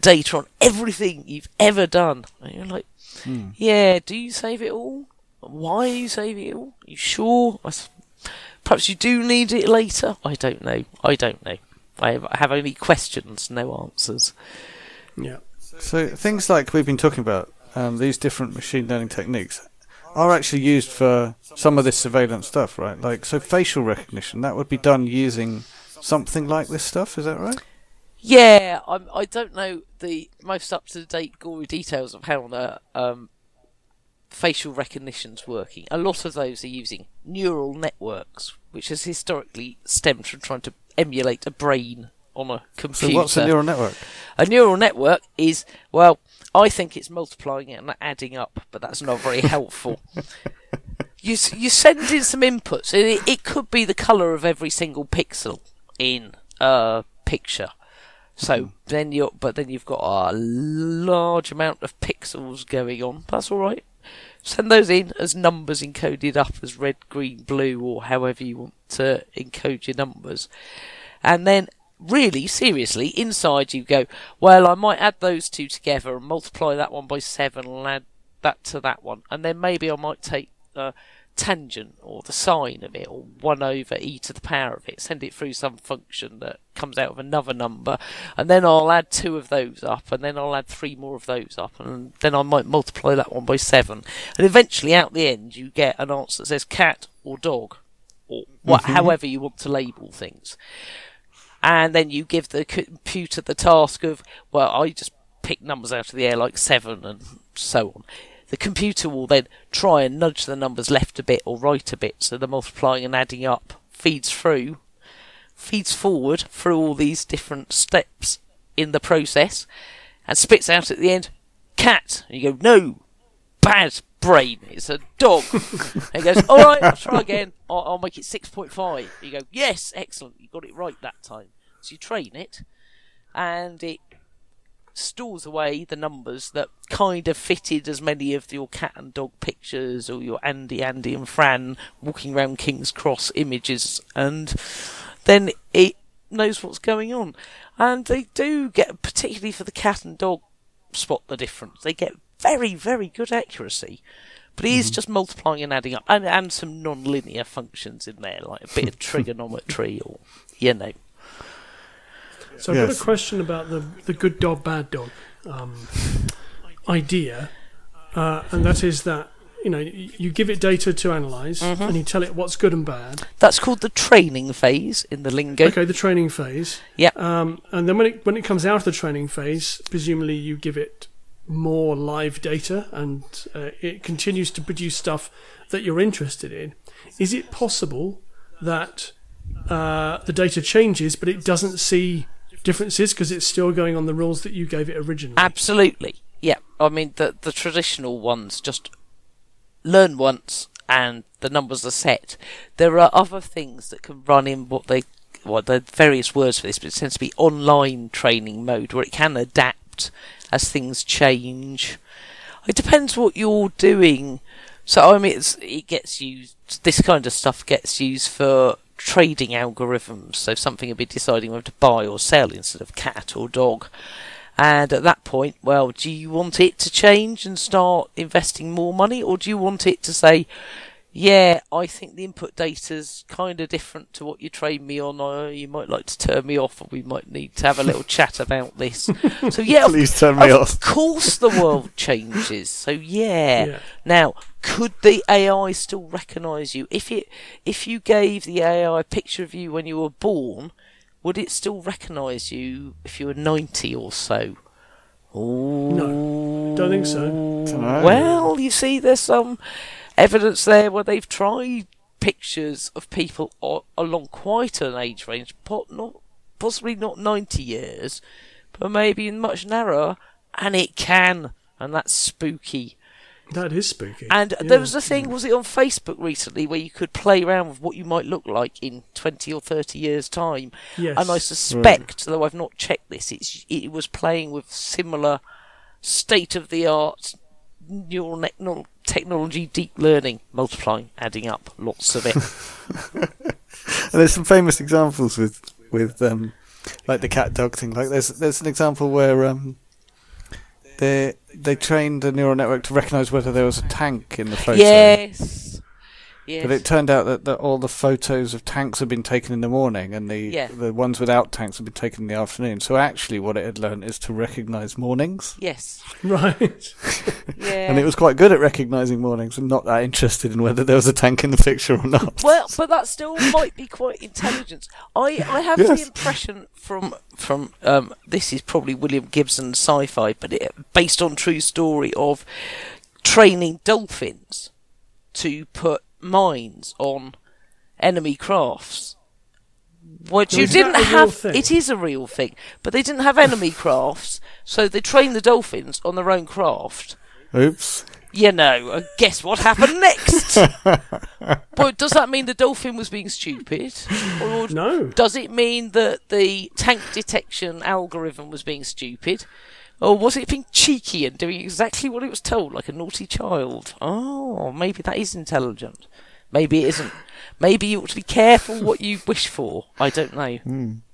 data on everything you've ever done. And you're like, yeah, do you save it all? Why are you saving it all? Are you sure? Perhaps you do need it later. I don't know. I don't know. I have, I have only questions, no answers. Yeah. So things like we've been talking about, um, these different machine learning techniques, are actually used for some of this surveillance stuff, right? Like so, facial recognition that would be done using something like this stuff. Is that right? Yeah, I'm, I don't know the most up to date gory details of how the um, facial recognition's working. A lot of those are using neural networks, which has historically stemmed from trying to emulate a brain on a So computer. what's a neural network? A neural network is, well, I think it's multiplying and adding up, but that's not very helpful. <laughs> you you send in some inputs, it, it could be the color of every single pixel in a picture. So mm-hmm. then you, but then you've got a large amount of pixels going on. That's all right. Send those in as numbers encoded up as red, green, blue, or however you want to encode your numbers. And then, really, seriously, inside you go, well, I might add those two together and multiply that one by seven and add that to that one. And then maybe I might take the tangent or the sine of it or 1 over e to the power of it, send it through some function that comes out of another number, and then I'll add two of those up, and then I'll add three more of those up, and then I might multiply that one by seven. And eventually, out the end, you get an answer that says cat or dog, or what, mm-hmm. however you want to label things. And then you give the computer the task of, well, I just pick numbers out of the air like seven and so on. The computer will then try and nudge the numbers left a bit or right a bit, so the multiplying and adding up feeds through, feeds forward through all these different steps in the process, and spits out at the end, cat. And you go, no, bad brain, it's a dog. <laughs> and he goes, all right, I'll try again. I'll, I'll make it 6.5. You go, yes, excellent, you got it right that time. You train it, and it stores away the numbers that kind of fitted as many of your cat and dog pictures or your Andy, Andy and Fran walking around King's Cross images, and then it knows what's going on. And they do get, particularly for the cat and dog, spot the difference. They get very, very good accuracy. But it is mm-hmm. just multiplying and adding up, and, and some non-linear functions in there, like a bit of <laughs> trigonometry or, you know. So I've got a question about the the good dog, bad dog um, idea, uh, and that is that you know you give it data to analyze Mm-hmm. and you tell it what's good and bad. That's called the training phase in the lingo. Okay, the training phase. Yeah. Um, and then when it when it comes out of the training phase, presumably you give it more live data, and uh, it continues to produce stuff that you're interested in. Is it possible that uh, the data changes, but it doesn't see differences because it's still going on the rules that you gave it originally? Absolutely. Yeah. I mean, the the traditional ones just learn once and the numbers are set. There are other things that can run in what they well, are various words for this, but it tends to be online training mode where it can adapt as things change. It depends what you're doing. So I mean, it's, it gets used. This kind of stuff gets used for trading algorithms. So something will be deciding whether to buy or sell instead of cat or dog. And at that point, well, do you want it to change and start investing more money, or do you want it to say, yeah, I think the input data's kind of different to what you trained me on. You might like to turn me off, or we might need to have a little chat about this. <laughs> So yeah, of- Please turn me of off. Of course the world <laughs> changes. So yeah. Yeah. Now, could the AI still recognise you if it if you gave the AI a picture of you when you were born? Would it still recognise you if you were ninety or so? No, don't think so. Well, you see, there's some evidence there where they've tried pictures of people along quite an age range, not possibly not 90 years, but maybe much narrower, and it can, and that's spooky. That is spooky. And Yeah. there was a thing, was it on Facebook recently, where you could play around with what you might look like in 20 or 30 years' time. Yes. And I suspect, though I've not checked this, it's, it was playing with similar state of the art neural neural technology, deep learning, multiplying, adding up, lots of it. <laughs> And there's some famous examples with with um, like the cat dog thing. Like there's there's an example where um, they they trained a neural network to recognise whether there was a tank in the photo. Yes. Yes. But it turned out that, that all the photos of tanks had been taken in the morning, and the Yeah. the ones without tanks had been taken in the afternoon. So actually, what it had learned is to recognise mornings, yes. <laughs> Right. Yeah. <laughs> and it was quite good at recognising mornings, and not that interested in whether there was a tank in the picture or not. Well, but that still might be quite intelligent. I, I have Yes. the impression from from um, this is probably William Gibson sci-fi, but it, based on true story of training dolphins to put mines on enemy crafts. Which So you didn't that a real have. It is a real thing, but they didn't have enemy <laughs> crafts, so they trained the dolphins on their own craft Oops. you know, and guess what happened next? <laughs> but does that mean the dolphin was being stupid? Or No. does it mean that the tank detection algorithm was being stupid? Or was it being cheeky and doing exactly what it was told, like a naughty child? Oh, maybe that is intelligent. Maybe it isn't. Maybe you ought to be careful what you wish for. I don't know.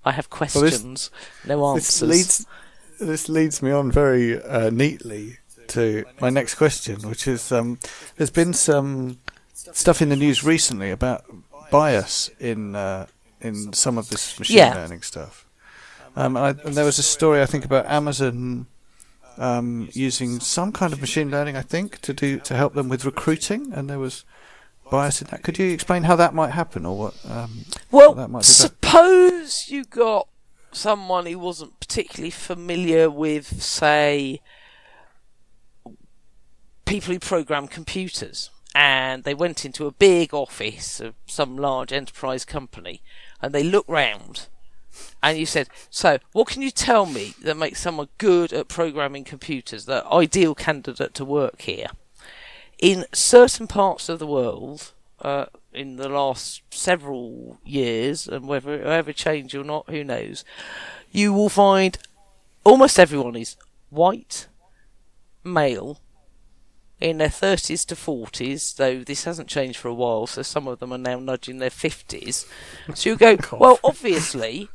I have this- questions, no This answers. leads this leads me on very uh, neatly to my next question, which is um, there's been some stuff in the news recently about bias in uh, in some of this machine Yeah. learning stuff. Um, and, I, and there was a story I think about Amazon um, using some kind of machine learning, I think, to do to help them with recruiting, and there was bias in that. Could you explain how that might happen, or what? Um, Well, that might be better. suppose you got someone who wasn't particularly familiar with, say, people who program computers, and they went into a big office of some large enterprise company, and they looked round, and you said, "So, what can you tell me that makes someone good at programming computers, the ideal candidate to work here?" in certain parts of the world, uh, in the last several years, and whether it will ever change or not, who knows, you will find almost everyone is white, male, in their 30s to 40s, though this hasn't changed for a while, so some of them are now nudging their 50s. So you go, <laughs> well, obviously,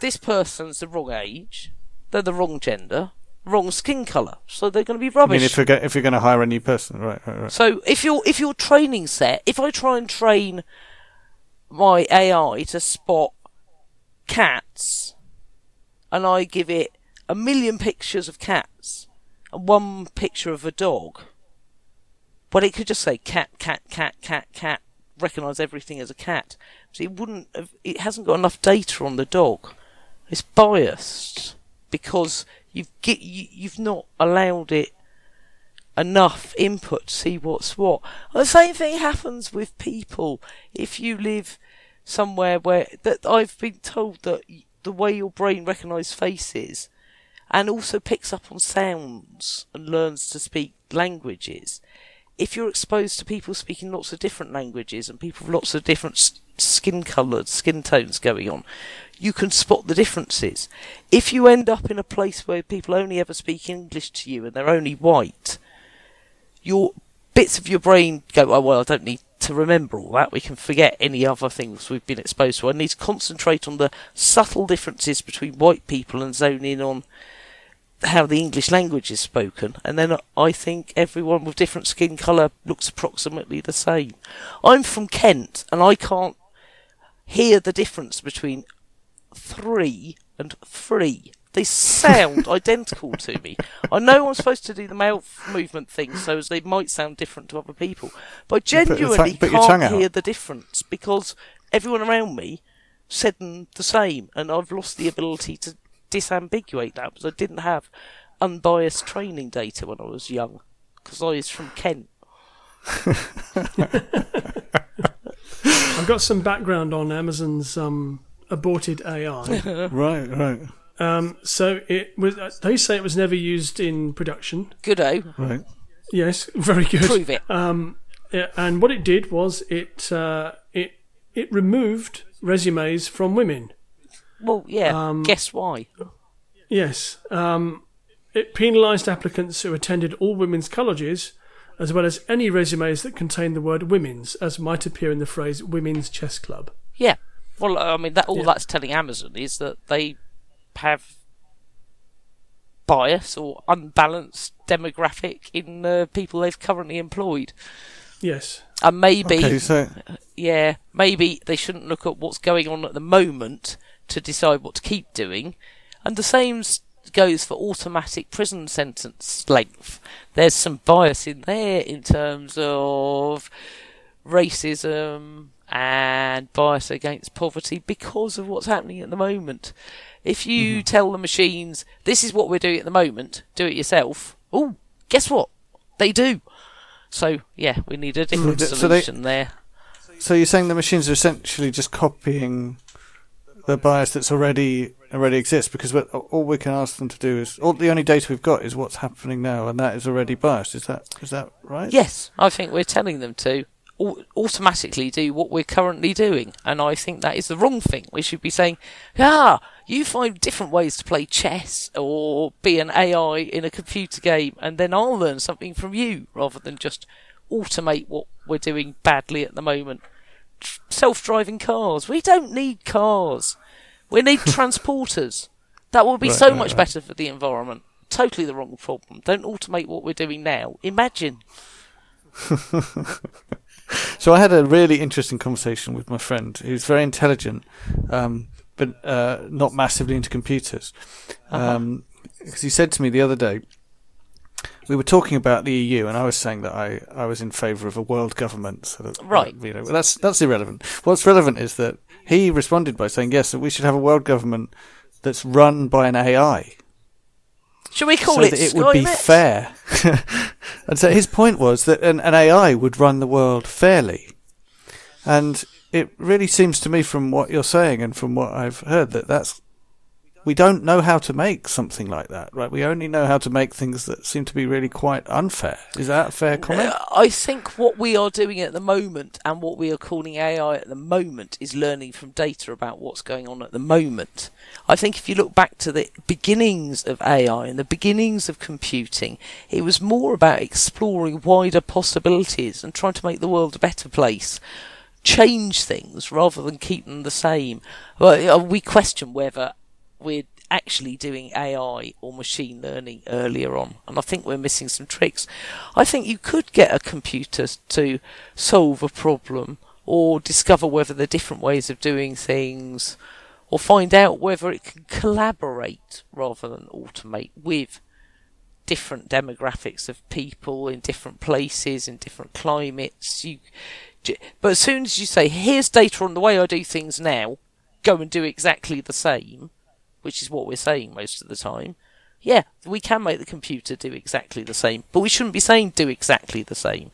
this person's the wrong age, they're the wrong gender, wrong skin colour, so they're going to be rubbish. I mean, if you're go- if you're going to hire a new person, right, right, right. So if you're if you're training set, if I try and train my AI to spot cats, and I give it a million pictures of cats and one picture of a dog, but it could just say cat, cat, cat, cat, cat, recognise everything as a cat. So it wouldn't. Have, it hasn't got enough data on the dog. It's biased because you've get, you, you've not allowed it enough input to see what's what. The same thing happens with people. If you live somewhere where that I've been told that the way your brain recognises faces and also picks up on sounds and learns to speak languages. If you're exposed to people speaking lots of different languages and people with lots of different skin coloured skin tones going on, you can spot the differences. If you end up in a place where people only ever speak English to you and they're only white, your bits of your brain go, oh, well, I don't need to remember all that. We can forget any other things we've been exposed to. I need to concentrate on the subtle differences between white people and zone in on how the English language is spoken. And then I think everyone with different skin colour looks approximately the same. I'm from Kent and I can't hear the difference between three and free. They sound <laughs> identical to me. I know I'm supposed to do the mouth movement thing so as they might sound different to other people, but I genuinely put your can't hear the difference because everyone around me said them the same, and I've lost the ability to disambiguate that because I didn't have unbiased training data when I was young because I was from Kent. <laughs> I've got some background on Amazon's um, aborted AI. <laughs> right, right, um, so it was. uh, They say it was never used in production. Goodo, right. Yes, <laughs> very good. prove it. Yeah, and what it did was it uh, it it removed resumes from women. Well, yeah. um, guess why? Yes, um, it penalised applicants who attended all women's colleges, as well as any resumes that contained the word "women's," as might appear in the phrase "women's chess club." Yeah. Well, I mean, that all Yeah. that's telling Amazon is that they have bias or unbalanced demographic in the people they've currently employed. Yes. And maybe, Okay, so yeah, maybe they shouldn't look at what's going on at the moment to decide what to keep doing. And the same goes for automatic prison sentence length. There's some bias in there in terms of racism and bias against poverty because of what's happening at the moment. If you mm-hmm. tell the machines, this is what we're doing at the moment, do it yourself, oh, guess what? They do. So, yeah, we need a different so they- solution there. so you're saying the machines are essentially just copying the bias that's already already exists because all we can ask them to do is all the only data we've got is what's happening now, and that is already biased. Is that is that right? Yes, I think we're telling them to automatically do what we're currently doing, and I think that is the wrong thing. We should be saying, "Ah, you find different ways to play chess or be an AI in a computer game, and then I'll learn something from you," rather than just automate what we're doing badly at the moment. Self-driving cars. We don't need cars. We need <laughs> transporters. That would be Right, so right, much right. better for the environment. Totally the wrong problem. Don't automate what we're doing now. Imagine. <laughs> So I had a really interesting conversation with my friend who's very intelligent, um, but uh, not massively into computers. Um, because he said to me the other day, we were talking about the EU, and I was saying that I, I was in favour of a world government. So that, Right. You know, that's that's irrelevant. What's relevant is that he responded by saying yes, that we should have a world government that's run by an AI Should we call so it that it would be fair. <laughs> and so his point was that an, an AI would run the world fairly. And it really seems to me from what you're saying and from what I've heard that that's we don't know how to make something like that, right? We only know how to make things that seem to be really quite unfair. Is that a fair comment? Uh, I think what we are doing at the moment and what we are calling AI at the moment is learning from data about what's going on at the moment. I think if you look back to the beginnings of AI and the beginnings of computing, it was more about exploring wider possibilities and trying to make the world a better place. Change things rather than keep them the same. Well, uh, we question whether we're actually doing AI or machine learning earlier on, and I think we're missing some tricks. I think you could get a computer to solve a problem or discover whether there are different ways of doing things or find out whether it can collaborate rather than automate with different demographics of people in different places in different climates you but as soon as you say here's data on the way I do things now go and do exactly the same which is what we're saying most of the time. Yeah we can make the computer do exactly the same but we shouldn't be saying do exactly the same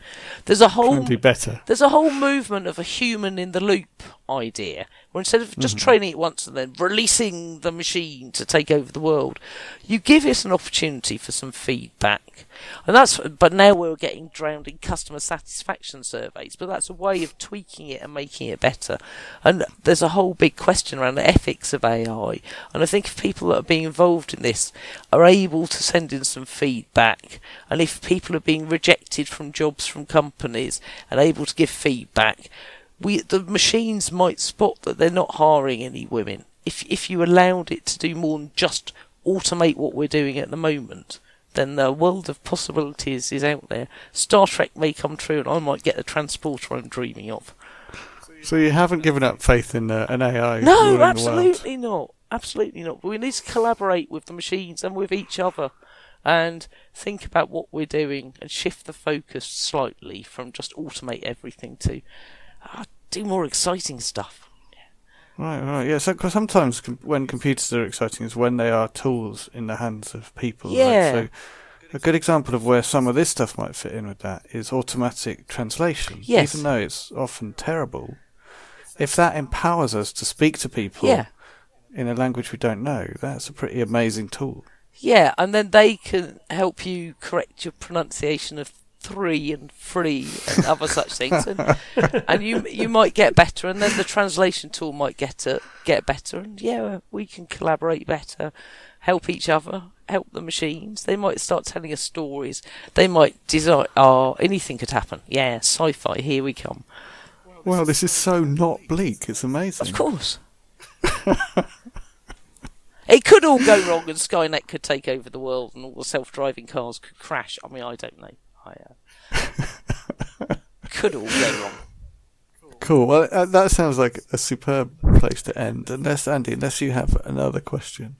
there's a whole do better. there's a whole movement of a human in the loop idea, where instead of just mm-hmm. training it once and then releasing the machine to take over the world, you give it an opportunity for some feedback. And that's, but now we're getting drowned in customer satisfaction surveys, but that's a way of tweaking it and making it better. And there's a whole big question around the ethics of AI. And I think if people that are being involved in this are able to send in some feedback, and if people are being rejected from jobs from companies and able to give feedback, we the machines might spot that they're not hiring any women. If if you allowed it to do more than just automate what we're doing at the moment, then the world of possibilities is out there. Star Trek may come true, and I might get the transporter I'm dreaming of. So you haven't given up faith in uh, an AI? No, ruling the world? absolutely not. Absolutely not. We need to collaborate with the machines and with each other and think about what we're doing and shift the focus slightly from just automate everything to uh, do more exciting stuff. Right, right, yeah. So 'cause sometimes com- when computers are exciting is when they are tools in the hands of people. right? Yeah. So a good example of where some of this stuff might fit in with that is automatic translation. Yes. Even though it's often terrible, if that empowers us to speak to people Yeah. In a language we don't know, that's a pretty amazing tool. Yeah, and then they can help you correct your pronunciation of three and free and other such things, and, <laughs> and you you might get better, and then the translation tool might get it, get better, and yeah, we can collaborate better, help each other, help the machines. They might start telling us stories. They might design. Oh, anything could happen. Yeah, sci-fi. Here we come. Well, this is so not bleak. It's amazing. Of course. <laughs> It could all go wrong, and Skynet could take over the world, and all the self-driving cars could crash. I mean, I don't know. I, uh, could all go wrong. Cool. Well, uh, that sounds like a superb place to end. Unless Andy, unless you have another question.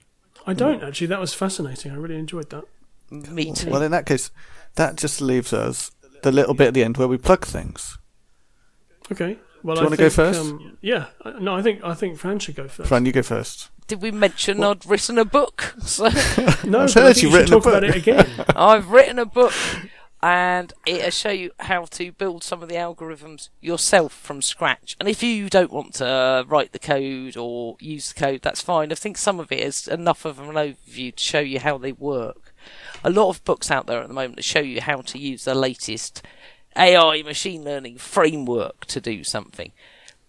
I don't actually. That was fascinating. I really enjoyed that. Me too. Well, in that case, that just leaves us the little bit at the end where we plug things. Okay. Well, Do you I wanna go first? Um, yeah. No, I think I think Fran should go first. Fran, you go first. Did we mention I'd written a book? <laughs> So <laughs> No, I've but heard you've you written a talk about book. it again. <laughs> I've written a book, and it'll show you how to build some of the algorithms yourself from scratch. And if you don't want to uh, write the code or use the code, that's fine. I think some of it is enough of an overview to show you how they work. A lot of books out there at the moment that show you how to use the latest AI machine learning framework to do something.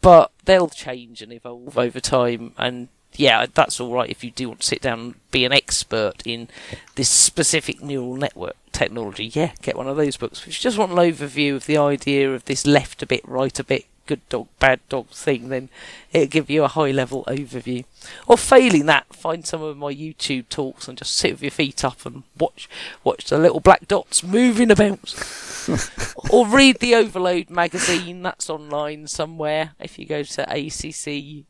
But they'll change and evolve over time and yeah, that's all right if you do want to sit down and be an expert in this specific neural network technology. Yeah, get one of those books. If you just want an overview of the idea of this left a bit, right a bit, good dog, bad dog thing, then it'll give you a high level overview. Or failing that, find some of my YouTube talks and just sit with your feet up and watch watch the little black dots moving about. <laughs> or read the Overload magazine, that's online somewhere. If you go to accu.org,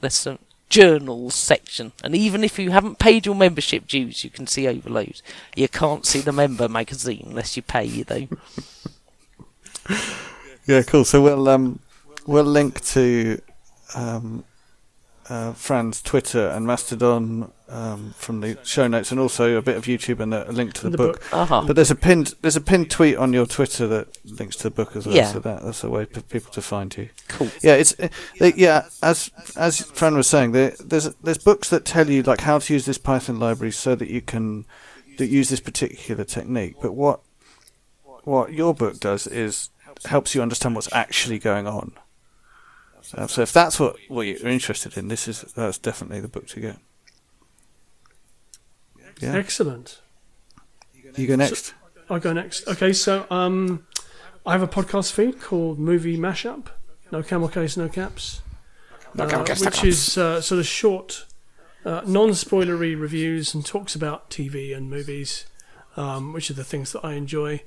there's some journals section. And even if you haven't paid your membership dues, you can see Overload. You can't see the member magazine unless you pay, though. <laughs> Yeah, cool. So we'll um, we'll link to um, uh, Fran's Twitter and Mastodon um, from the show notes, and also a bit of YouTube and a, a link to the, The book. book. Uh-huh. But there's a pinned there's a pinned tweet on your Twitter that links to the book as well. Yeah. So that that's a way for people to find you. Cool. Yeah, it's uh, they, yeah. As as Fran was saying, there, there's there's books that tell you like how to use this Python library so that you can that use this particular technique. But what what your book does is helps you understand what's actually going on. Uh, so if that's what what you're interested in, this is that's definitely the book to get. Yeah, Excellent. you go next. I'll go next. Okay, so um, I have a podcast feed called Movie Mashup. No camel case, no caps. No camel uh, case, no which is uh, sort of short, uh, non-spoilery reviews and talks about TV and movies, um, which are the things that I enjoy.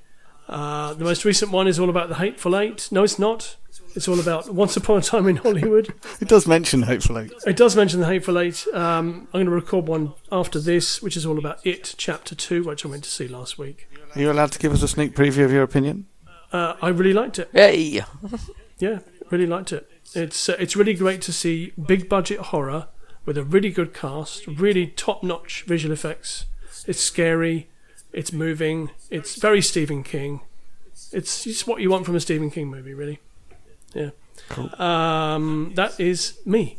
Uh, the most recent one is all about the Hateful Eight. No, it's not. It's all about Once Upon a Time in Hollywood. It does mention hopefully. It does mention the Hateful Eight. Um, I'm going to record one after this, which is all about It Chapter Two, which I went to see last week. Are you allowed to give us a sneak preview of your opinion? Uh, I really liked it. Hey. <laughs> Yeah, really liked it. It's uh, it's really great to see big budget horror with a really good cast, really top notch visual effects. It's scary, it's moving, it's very Stephen King. It's just what you want from a Stephen King movie, really. Yeah. Um, that is me.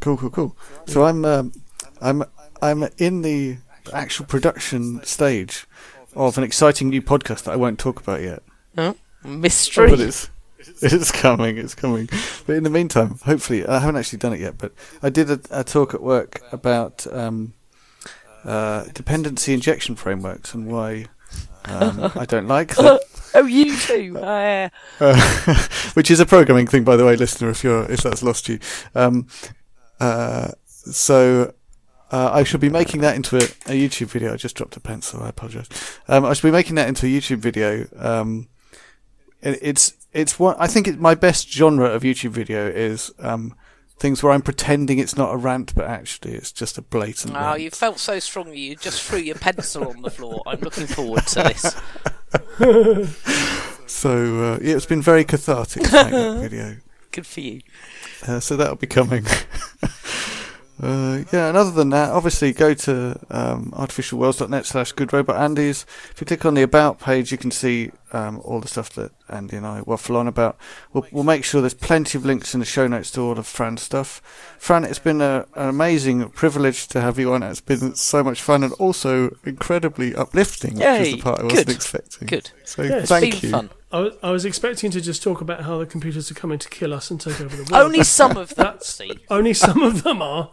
Cool, cool, cool. So I'm um, I'm I'm in the actual production stage of an exciting new podcast that I won't talk about yet. Oh, mystery. But it's it's coming, it's coming. But in the meantime, hopefully, I haven't actually done it yet. But I did a, a talk at work about um, uh, dependency injection frameworks and why um, I don't like them. <laughs> oh, you too. Uh, uh, <laughs> which is a programming thing, by the way, listener. If you're if that's lost you, um, uh, so uh, I should be making that into a, a YouTube video. I just dropped a pencil. I apologise. Um, I should be making that into a YouTube video. Um, it, it's it's what I think it, my best genre of YouTube video is um, things where I'm pretending it's not a rant, but actually it's just a blatant. oh, rant. you felt so strongly. You just threw your pencil on the floor. I'm looking forward to this. <laughs> So uh, yeah, it's been very cathartic to <laughs> make that video. Good for you. Uh, so that'll be coming. <laughs> uh, yeah, and other than that, obviously go to um, artificialworlds.net slash goodrobotandys. If you click on the About page, you can see um, all the stuff that Andy and I waffle on about. We'll, we'll make sure there's plenty of links in the show notes to all of Fran's stuff. Fran, it's been a, an amazing privilege to have you on. It's been so much fun and also incredibly uplifting, which was the part I wasn't good, expecting. Good. So Yeah, it's thank Been you. fun. I was, I was expecting to just talk about how the computers are coming to kill us and take over the world. Only some of them, That's- Only some of them are.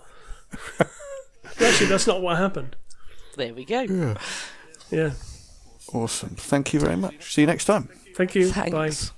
Actually, that's not what happened. There we go. Yeah. Yeah. Awesome. Thank you very much. See you next time. Thank you. Thanks. Bye.